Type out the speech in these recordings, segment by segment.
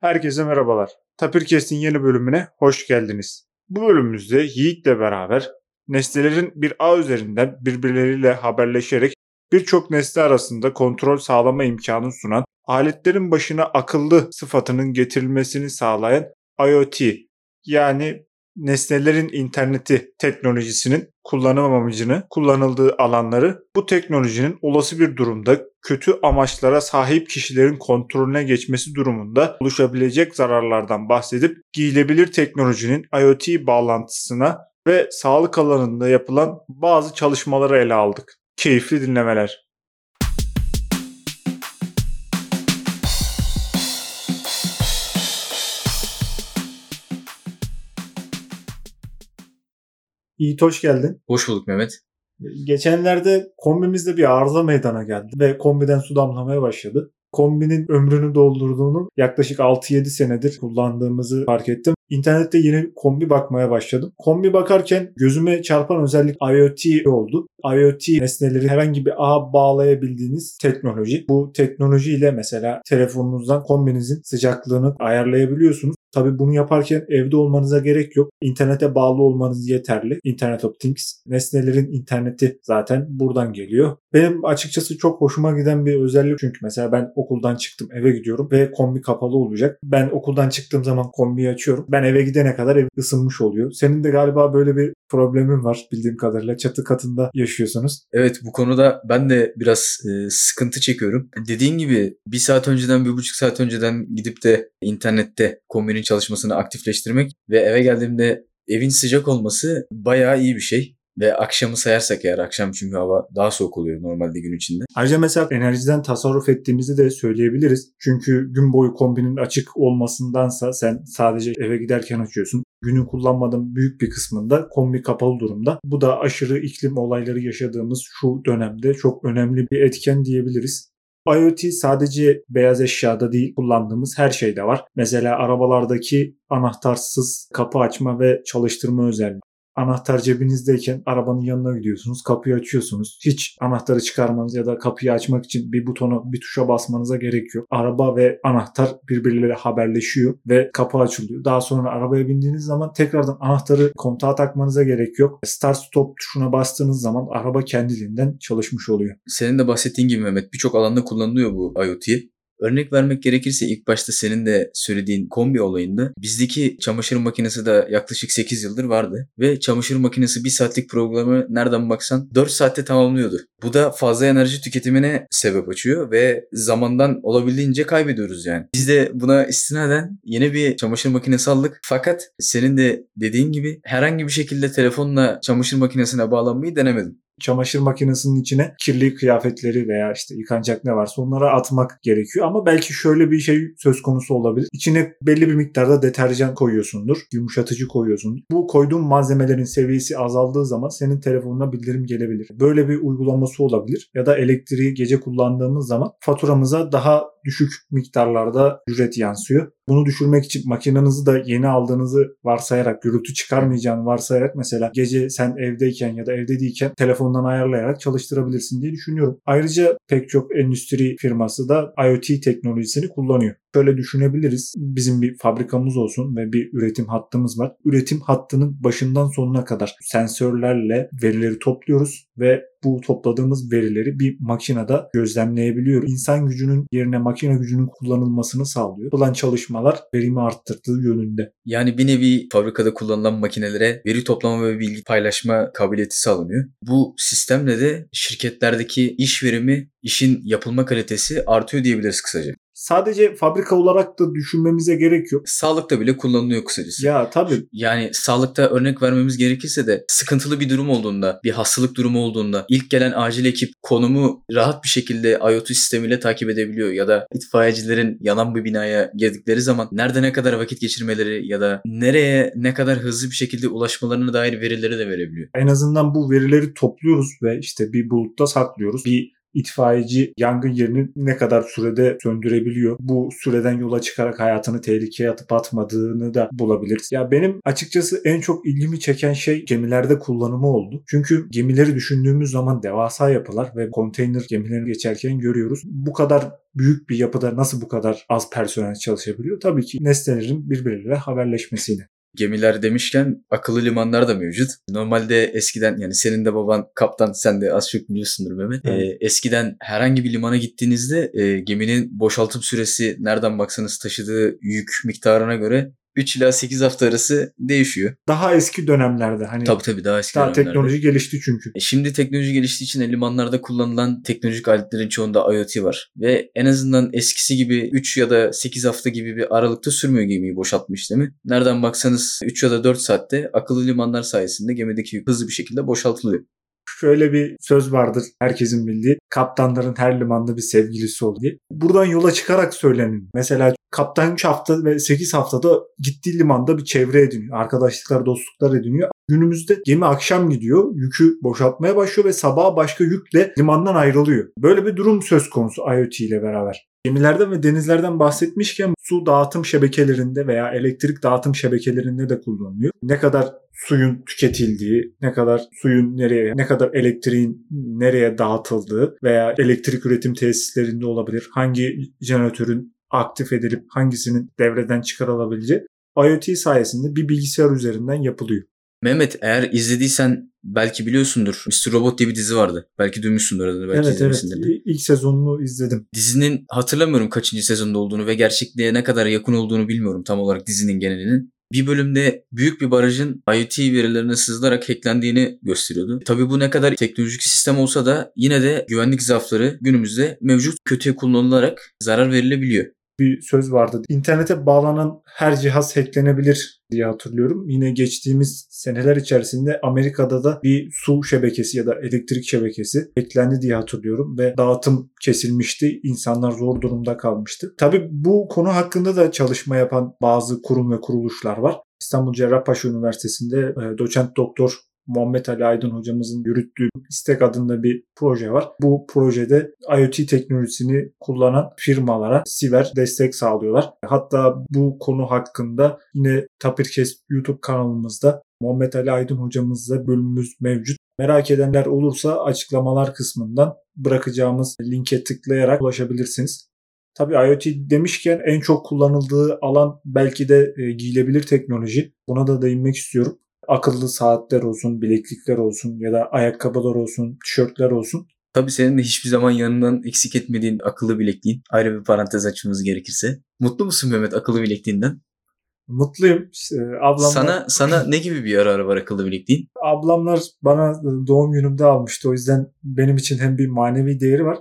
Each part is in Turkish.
Herkese merhabalar. Tapirkes'in yeni bölümüne hoş geldiniz. Bu bölümümüzde Yiğit'le beraber nesnelerin bir ağ üzerinden birbirleriyle haberleşerek birçok nesne arasında kontrol sağlama imkanı sunan, aletlerin başına akıllı sıfatının getirilmesini sağlayan IoT yani nesnelerin interneti teknolojisinin kullanım amacını, kullanıldığı alanları bu teknolojinin olası bir durumda kötü amaçlara sahip kişilerin kontrolüne geçmesi durumunda oluşabilecek zararlardan bahsedip giyilebilir teknolojinin IoT bağlantısına ve sağlık alanında yapılan bazı çalışmaları ele aldık. Keyifli dinlemeler. Yiğit hoş geldin. Hoş bulduk Mehmet. Geçenlerde kombimizde bir arıza meydana geldi ve kombiden su damlamaya başladı. Kombinin ömrünü doldurduğunu yaklaşık 6-7 senedir kullandığımızı fark ettim. İnternette yeni kombi bakmaya başladım. Kombi bakarken gözüme çarpan özellik IoT oldu. IoT nesneleri herhangi bir ağa bağlayabildiğiniz teknoloji. Bu teknoloji ile mesela telefonunuzdan kombinizin sıcaklığını ayarlayabiliyorsunuz. Tabii bunu yaparken evde olmanıza gerek yok. İnternete bağlı olmanız yeterli. Internet of Things. Nesnelerin interneti zaten buradan geliyor. Benim açıkçası çok hoşuma giden bir özellik çünkü mesela ben okuldan çıktım eve gidiyorum ve kombi kapalı olacak. Ben okuldan çıktığım zaman kombiyi açıyorum. Ben eve gidene kadar ev ısınmış oluyor. Senin de galiba böyle bir problemin var bildiğim kadarıyla. Çatı katında yaşıyorsunuz. Evet bu konuda ben de biraz e, sıkıntı çekiyorum. Dediğin gibi bir saat önceden bir buçuk saat önceden gidip de internette kombinin çalışmasını aktifleştirmek ve eve geldiğimde evin sıcak olması bayağı iyi bir şey. Ve akşamı sayarsak eğer akşam çünkü hava daha soğuk oluyor normalde gün içinde. Ayrıca mesela enerjiden tasarruf ettiğimizi de söyleyebiliriz. Çünkü gün boyu kombinin açık olmasındansa sen sadece eve giderken açıyorsun. Günün kullanmadığın büyük bir kısmında kombi kapalı durumda. Bu da aşırı iklim olayları yaşadığımız şu dönemde çok önemli bir etken diyebiliriz. IoT sadece beyaz eşyada değil kullandığımız her şeyde var. Mesela arabalardaki anahtarsız kapı açma ve çalıştırma özelliği anahtar cebinizdeyken arabanın yanına gidiyorsunuz. Kapıyı açıyorsunuz. Hiç anahtarı çıkarmanız ya da kapıyı açmak için bir butona, bir tuşa basmanıza gerek yok. Araba ve anahtar birbirleriyle haberleşiyor ve kapı açılıyor. Daha sonra arabaya bindiğiniz zaman tekrardan anahtarı kontağa takmanıza gerek yok. Start stop tuşuna bastığınız zaman araba kendiliğinden çalışmış oluyor. Senin de bahsettiğin gibi Mehmet birçok alanda kullanılıyor bu IoT. Örnek vermek gerekirse ilk başta senin de söylediğin kombi olayında bizdeki çamaşır makinesi de yaklaşık 8 yıldır vardı. Ve çamaşır makinesi bir saatlik programı nereden baksan 4 saatte tamamlıyordu. Bu da fazla enerji tüketimine sebep açıyor ve zamandan olabildiğince kaybediyoruz yani. Biz de buna istinaden yeni bir çamaşır makinesi aldık. Fakat senin de dediğin gibi herhangi bir şekilde telefonla çamaşır makinesine bağlanmayı denemedim çamaşır makinesinin içine kirli kıyafetleri veya işte yıkanacak ne varsa onlara atmak gerekiyor. Ama belki şöyle bir şey söz konusu olabilir. İçine belli bir miktarda deterjan koyuyorsundur. Yumuşatıcı koyuyorsun. Bu koyduğun malzemelerin seviyesi azaldığı zaman senin telefonuna bildirim gelebilir. Böyle bir uygulaması olabilir. Ya da elektriği gece kullandığımız zaman faturamıza daha düşük miktarlarda ücret yansıyor. Bunu düşürmek için makinenizi de yeni aldığınızı varsayarak, gürültü çıkarmayacağını varsayarak mesela gece sen evdeyken ya da evde değilken telefondan ayarlayarak çalıştırabilirsin diye düşünüyorum. Ayrıca pek çok endüstri firması da IoT teknolojisini kullanıyor. Şöyle düşünebiliriz. Bizim bir fabrikamız olsun ve bir üretim hattımız var. Üretim hattının başından sonuna kadar sensörlerle verileri topluyoruz ve bu topladığımız verileri bir makinede gözlemleyebiliyor. İnsan gücünün yerine makine gücünün kullanılmasını sağlıyor. Yapılan çalışmalar verimi arttırdığı yönünde. Yani bir nevi fabrikada kullanılan makinelere veri toplama ve bilgi paylaşma kabiliyeti sağlanıyor. Bu sistemle de şirketlerdeki iş verimi, işin yapılma kalitesi artıyor diyebiliriz kısaca sadece fabrika olarak da düşünmemize gerek yok. Sağlıkta bile kullanılıyor kısacası. Ya tabii. Yani sağlıkta örnek vermemiz gerekirse de sıkıntılı bir durum olduğunda, bir hastalık durumu olduğunda ilk gelen acil ekip konumu rahat bir şekilde IoT sistemiyle takip edebiliyor ya da itfaiyecilerin yanan bir binaya girdikleri zaman nerede ne kadar vakit geçirmeleri ya da nereye ne kadar hızlı bir şekilde ulaşmalarına dair verileri de verebiliyor. En azından bu verileri topluyoruz ve işte bir bulutta saklıyoruz. Bir itfaiyeci yangın yerini ne kadar sürede söndürebiliyor? Bu süreden yola çıkarak hayatını tehlikeye atıp atmadığını da bulabiliriz. Ya benim açıkçası en çok ilgimi çeken şey gemilerde kullanımı oldu. Çünkü gemileri düşündüğümüz zaman devasa yapılar ve konteyner gemilerini geçerken görüyoruz. Bu kadar büyük bir yapıda nasıl bu kadar az personel çalışabiliyor? Tabii ki nesnelerin birbirleriyle haberleşmesiyle. Gemiler demişken akıllı limanlar da mevcut. Normalde eskiden yani senin de baban kaptan sen de az çok biliyorsundur Mehmet. Evet. Ee, eskiden herhangi bir limana gittiğinizde e, geminin boşaltım süresi nereden baksanız taşıdığı yük miktarına göre 3 ila 8 hafta arası değişiyor. Daha eski dönemlerde hani Tabii tabii daha eski daha dönemlerde. teknoloji gelişti çünkü. E, Şimdi teknoloji geliştiği için limanlarda kullanılan teknolojik aletlerin çoğunda IoT var. Ve en azından eskisi gibi 3 ya da 8 hafta gibi bir aralıkta sürmüyor gemiyi boşaltma işlemi. Nereden baksanız 3 ya da 4 saatte akıllı limanlar sayesinde gemideki hızlı bir şekilde boşaltılıyor. Şöyle bir söz vardır herkesin bildiği. Kaptanların her limanda bir sevgilisi olur diye. Buradan yola çıkarak söylenin. Mesela kaptan 3 hafta ve 8 haftada gittiği limanda bir çevre ediniyor. Arkadaşlıklar, dostluklar ediniyor. Günümüzde gemi akşam gidiyor. Yükü boşaltmaya başlıyor ve sabaha başka yükle limandan ayrılıyor. Böyle bir durum söz konusu IoT ile beraber. Gemilerden ve denizlerden bahsetmişken su dağıtım şebekelerinde veya elektrik dağıtım şebekelerinde de kullanılıyor. Ne kadar suyun tüketildiği, ne kadar suyun nereye, ne kadar elektriğin nereye dağıtıldığı veya elektrik üretim tesislerinde olabilir. Hangi jeneratörün aktif edilip hangisinin devreden çıkarılabileceği IoT sayesinde bir bilgisayar üzerinden yapılıyor. Mehmet eğer izlediysen belki biliyorsundur. Mr. Robot diye bir dizi vardı. Belki duymuşsundur adını belki evet evet izlemişsindir de. ilk sezonunu izledim. Dizinin hatırlamıyorum kaçıncı sezonda olduğunu ve gerçekliğe ne kadar yakın olduğunu bilmiyorum tam olarak dizinin genelinin. Bir bölümde büyük bir barajın IoT verilerine sızılarak hacklendiğini gösteriyordu. Tabii bu ne kadar teknolojik sistem olsa da yine de güvenlik zaafları günümüzde mevcut kötüye kullanılarak zarar verilebiliyor. Bir söz vardı. İnternete bağlanan her cihaz hacklenebilir diye hatırlıyorum. Yine geçtiğimiz seneler içerisinde Amerika'da da bir su şebekesi ya da elektrik şebekesi hacklendi diye hatırlıyorum ve dağıtım kesilmişti. İnsanlar zor durumda kalmıştı. Tabii bu konu hakkında da çalışma yapan bazı kurum ve kuruluşlar var. İstanbul Cerrahpaşa Üniversitesi'nde e, doçent doktor Muhammed Ali Aydın hocamızın yürüttüğü İstek adında bir proje var. Bu projede IoT teknolojisini kullanan firmalara siber destek sağlıyorlar. Hatta bu konu hakkında yine Tapirkes YouTube kanalımızda Muhammed Ali Aydın hocamızla bölümümüz mevcut. Merak edenler olursa açıklamalar kısmından bırakacağımız linke tıklayarak ulaşabilirsiniz. Tabii IoT demişken en çok kullanıldığı alan belki de e, giyilebilir teknoloji. Buna da değinmek istiyorum akıllı saatler olsun, bileklikler olsun ya da ayakkabılar olsun, tişörtler olsun. Tabii senin de hiçbir zaman yanından eksik etmediğin akıllı bilekliğin. Ayrı bir parantez açmamız gerekirse. Mutlu musun Mehmet akıllı bilekliğinden? Mutluyum. İşte ablamlar, Sana sana ne gibi bir yararı var akıllı bilekliğin? ablamlar bana doğum günümde almıştı. O yüzden benim için hem bir manevi değeri var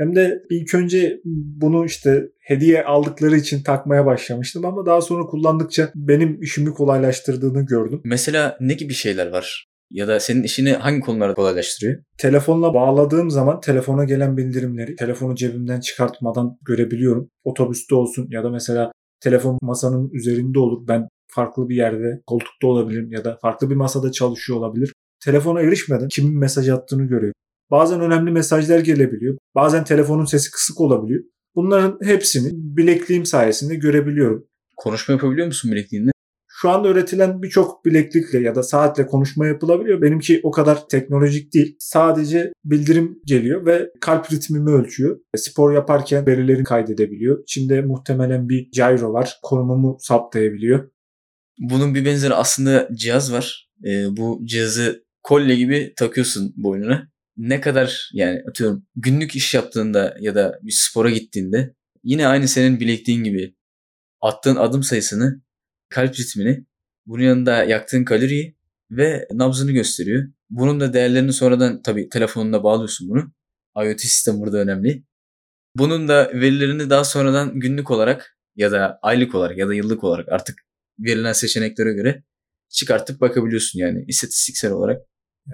hem de ilk önce bunu işte hediye aldıkları için takmaya başlamıştım ama daha sonra kullandıkça benim işimi kolaylaştırdığını gördüm. Mesela ne gibi şeyler var? Ya da senin işini hangi konularda kolaylaştırıyor? Telefonla bağladığım zaman telefona gelen bildirimleri telefonu cebimden çıkartmadan görebiliyorum. Otobüste olsun ya da mesela telefon masanın üzerinde olur. Ben farklı bir yerde koltukta olabilirim ya da farklı bir masada çalışıyor olabilir. Telefona erişmeden kimin mesaj attığını görüyorum. Bazen önemli mesajlar gelebiliyor. Bazen telefonun sesi kısık olabiliyor. Bunların hepsini bilekliğim sayesinde görebiliyorum. Konuşma yapabiliyor musun bilekliğinle? Şu anda üretilen birçok bileklikle ya da saatle konuşma yapılabiliyor. Benimki o kadar teknolojik değil. Sadece bildirim geliyor ve kalp ritmimi ölçüyor. Spor yaparken verilerini kaydedebiliyor. İçinde muhtemelen bir gyro var. Konumumu saptayabiliyor. Bunun bir benzeri aslında cihaz var. Ee, bu cihazı kolye gibi takıyorsun boynuna. Ne kadar yani atıyorum günlük iş yaptığında ya da bir spora gittiğinde yine aynı senin bilekliğin gibi attığın adım sayısını, kalp ritmini, bunun yanında yaktığın kaloriyi ve nabzını gösteriyor. Bunun da değerlerini sonradan tabii telefonuna bağlıyorsun bunu. IoT sistem burada önemli. Bunun da verilerini daha sonradan günlük olarak ya da aylık olarak ya da yıllık olarak artık verilen seçeneklere göre çıkartıp bakabiliyorsun yani istatistiksel olarak.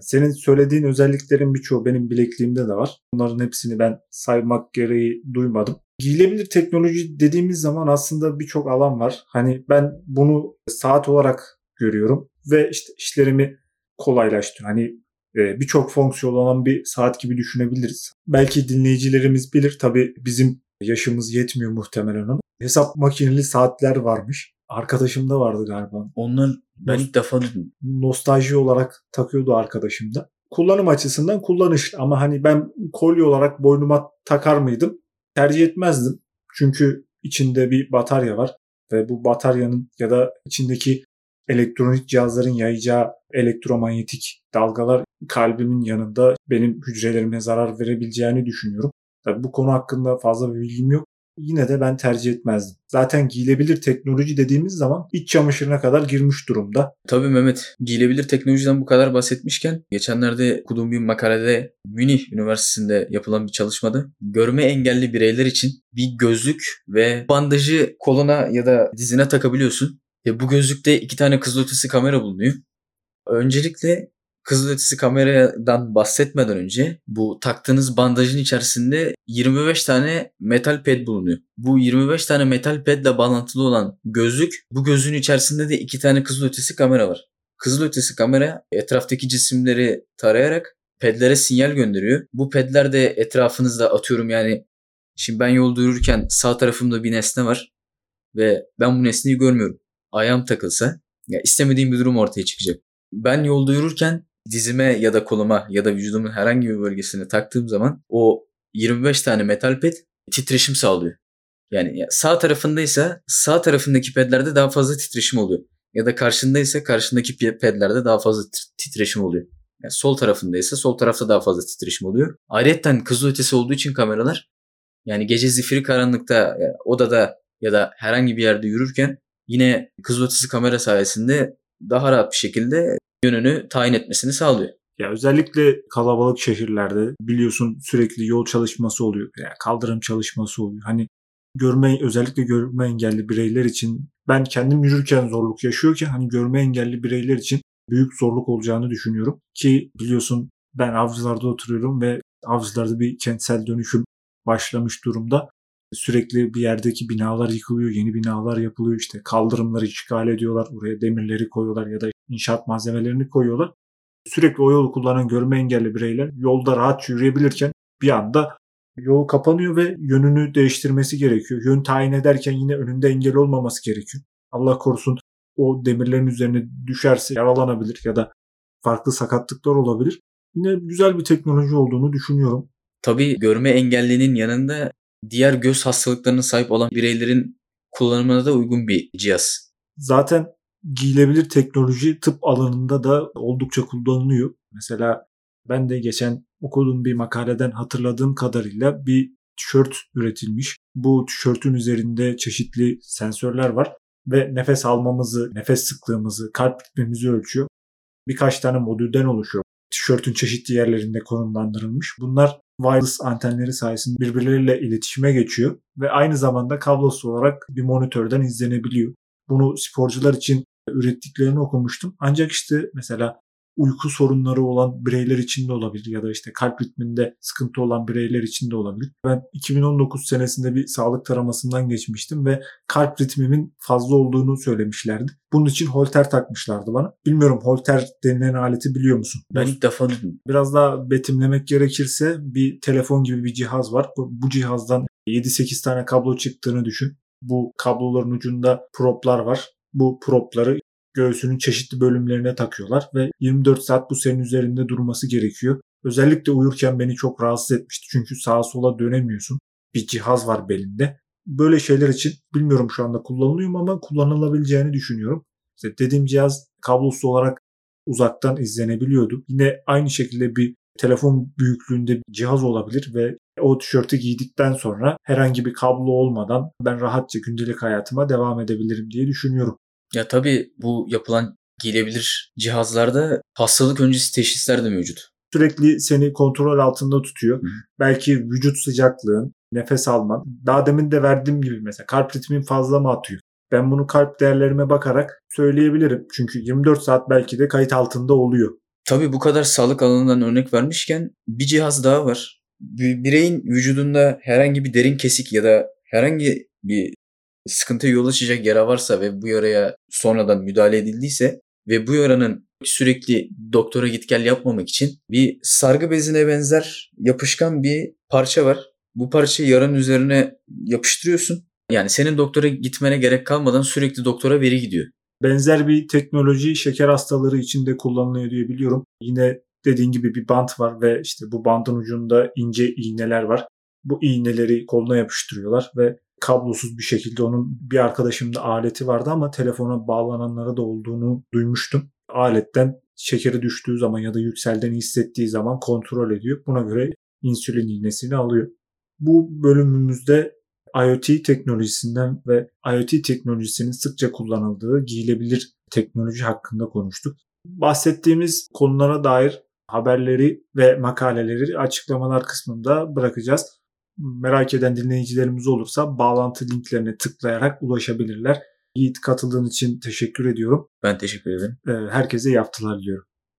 Senin söylediğin özelliklerin birçoğu benim bilekliğimde de var. Bunların hepsini ben saymak gereği duymadım. Giyilebilir teknoloji dediğimiz zaman aslında birçok alan var. Hani ben bunu saat olarak görüyorum ve işte işlerimi kolaylaştırıyor. Hani e, birçok fonksiyon olan bir saat gibi düşünebiliriz. Belki dinleyicilerimiz bilir. Tabii bizim yaşımız yetmiyor muhtemelen ama hesap makineli saatler varmış. Arkadaşımda vardı galiba. Onlar ben ilk defa duydum. Nostalji olarak takıyordu arkadaşım da. Kullanım açısından kullanışlı ama hani ben kolye olarak boynuma takar mıydım? Tercih etmezdim. Çünkü içinde bir batarya var ve bu bataryanın ya da içindeki elektronik cihazların yayacağı elektromanyetik dalgalar kalbimin yanında benim hücrelerime zarar verebileceğini düşünüyorum. Tabii bu konu hakkında fazla bir bilgim yok. Yine de ben tercih etmezdim. Zaten giyilebilir teknoloji dediğimiz zaman iç çamaşırına kadar girmiş durumda. Tabii Mehmet, giyilebilir teknolojiden bu kadar bahsetmişken geçenlerde okuduğum bir makalede Münih Üniversitesi'nde yapılan bir çalışmada görme engelli bireyler için bir gözlük ve bandajı koluna ya da dizine takabiliyorsun. Ve bu gözlükte iki tane kızılötesi kamera bulunuyor. Öncelikle kızılötesi kameradan bahsetmeden önce bu taktığınız bandajın içerisinde 25 tane metal ped bulunuyor. Bu 25 tane metal pedle bağlantılı olan gözlük bu gözlüğün içerisinde de iki tane kızılötesi kamera var. Kızılötesi kamera etraftaki cisimleri tarayarak pedlere sinyal gönderiyor. Bu pedler de etrafınızda atıyorum yani şimdi ben yolda yürürken sağ tarafımda bir nesne var ve ben bu nesneyi görmüyorum. Ayağım takılsa ya istemediğim bir durum ortaya çıkacak. Ben yolda yürürken dizime ya da koluma ya da vücudumun herhangi bir bölgesine taktığım zaman o 25 tane metal ped titreşim sağlıyor. Yani sağ tarafındaysa sağ tarafındaki pedlerde daha fazla titreşim oluyor. Ya da karşındaysa karşındaki pedlerde daha fazla titreşim oluyor. Yani sol tarafındaysa sol tarafta daha fazla titreşim oluyor. Ayrıca kızıl ötesi olduğu için kameralar yani gece zifiri karanlıkta yani odada ya da herhangi bir yerde yürürken yine kızıl ötesi kamera sayesinde daha rahat bir şekilde yönünü tayin etmesini sağlıyor. Ya özellikle kalabalık şehirlerde biliyorsun sürekli yol çalışması oluyor. Yani kaldırım çalışması oluyor. Hani görme özellikle görme engelli bireyler için ben kendim yürürken zorluk yaşıyorken hani görme engelli bireyler için büyük zorluk olacağını düşünüyorum. Ki biliyorsun ben Avcılar'da oturuyorum ve Avcılar'da bir kentsel dönüşüm başlamış durumda. Sürekli bir yerdeki binalar yıkılıyor, yeni binalar yapılıyor. İşte kaldırımları işgal ediyorlar, oraya demirleri koyuyorlar ya da inşaat malzemelerini koyuyorlar. Sürekli o yolu kullanan görme engelli bireyler yolda rahat yürüyebilirken bir anda yol kapanıyor ve yönünü değiştirmesi gerekiyor. Yön tayin ederken yine önünde engel olmaması gerekiyor. Allah korusun o demirlerin üzerine düşerse yaralanabilir ya da farklı sakatlıklar olabilir. Yine güzel bir teknoloji olduğunu düşünüyorum. Tabii görme engellinin yanında diğer göz hastalıklarına sahip olan bireylerin kullanımına da uygun bir cihaz. Zaten giyilebilir teknoloji tıp alanında da oldukça kullanılıyor. Mesela ben de geçen okuduğum bir makaleden hatırladığım kadarıyla bir tişört üretilmiş. Bu tişörtün üzerinde çeşitli sensörler var ve nefes almamızı, nefes sıklığımızı, kalp ritmimizi ölçüyor. Birkaç tane modülden oluşuyor. Tişörtün çeşitli yerlerinde konumlandırılmış. Bunlar wireless antenleri sayesinde birbirleriyle iletişime geçiyor ve aynı zamanda kablosuz olarak bir monitörden izlenebiliyor. Bunu sporcular için ürettiklerini okumuştum. Ancak işte mesela uyku sorunları olan bireyler için de olabilir ya da işte kalp ritminde sıkıntı olan bireyler için de olabilir. Ben 2019 senesinde bir sağlık taramasından geçmiştim ve kalp ritmimin fazla olduğunu söylemişlerdi. Bunun için holter takmışlardı bana. Bilmiyorum holter denilen aleti biliyor musun? Ben ilk defa duydum. Biraz daha betimlemek gerekirse bir telefon gibi bir cihaz var. Bu, bu cihazdan 7-8 tane kablo çıktığını düşün. Bu kabloların ucunda proplar var. Bu propları göğsünün çeşitli bölümlerine takıyorlar ve 24 saat bu senin üzerinde durması gerekiyor. Özellikle uyurken beni çok rahatsız etmişti çünkü sağa sola dönemiyorsun. Bir cihaz var belinde. Böyle şeyler için bilmiyorum şu anda kullanılıyor mu ama kullanılabileceğini düşünüyorum. İşte dediğim cihaz kablosuz olarak uzaktan izlenebiliyordu. Yine aynı şekilde bir telefon büyüklüğünde bir cihaz olabilir ve o tişörtü giydikten sonra herhangi bir kablo olmadan ben rahatça gündelik hayatıma devam edebilirim diye düşünüyorum. Ya tabii bu yapılan giyilebilir cihazlarda hastalık öncesi teşhisler de mevcut. Sürekli seni kontrol altında tutuyor. Hı. Belki vücut sıcaklığın, nefes alman. Daha demin de verdiğim gibi mesela kalp ritmin fazla mı atıyor? Ben bunu kalp değerlerime bakarak söyleyebilirim. Çünkü 24 saat belki de kayıt altında oluyor. Tabii bu kadar sağlık alanından örnek vermişken bir cihaz daha var. Bir bireyin vücudunda herhangi bir derin kesik ya da herhangi bir sıkıntıya yol açacak yara varsa ve bu yaraya sonradan müdahale edildiyse ve bu yaranın sürekli doktora git gel yapmamak için bir sargı bezine benzer yapışkan bir parça var. Bu parçayı yaranın üzerine yapıştırıyorsun. Yani senin doktora gitmene gerek kalmadan sürekli doktora veri gidiyor. Benzer bir teknoloji şeker hastaları için de kullanılıyor diye biliyorum. Yine dediğin gibi bir bant var ve işte bu bandın ucunda ince iğneler var. Bu iğneleri koluna yapıştırıyorlar ve kablosuz bir şekilde onun bir arkadaşımda aleti vardı ama telefona bağlananlara da olduğunu duymuştum. Aletten şekeri düştüğü zaman ya da yükseldiğini hissettiği zaman kontrol ediyor. Buna göre insülin iğnesini alıyor. Bu bölümümüzde IoT teknolojisinden ve IoT teknolojisinin sıkça kullanıldığı giyilebilir teknoloji hakkında konuştuk. Bahsettiğimiz konulara dair haberleri ve makaleleri açıklamalar kısmında bırakacağız. Merak eden dinleyicilerimiz olursa bağlantı linklerine tıklayarak ulaşabilirler. Yiğit katıldığın için teşekkür ediyorum. Ben teşekkür ederim. Herkese yaptılar diyorum.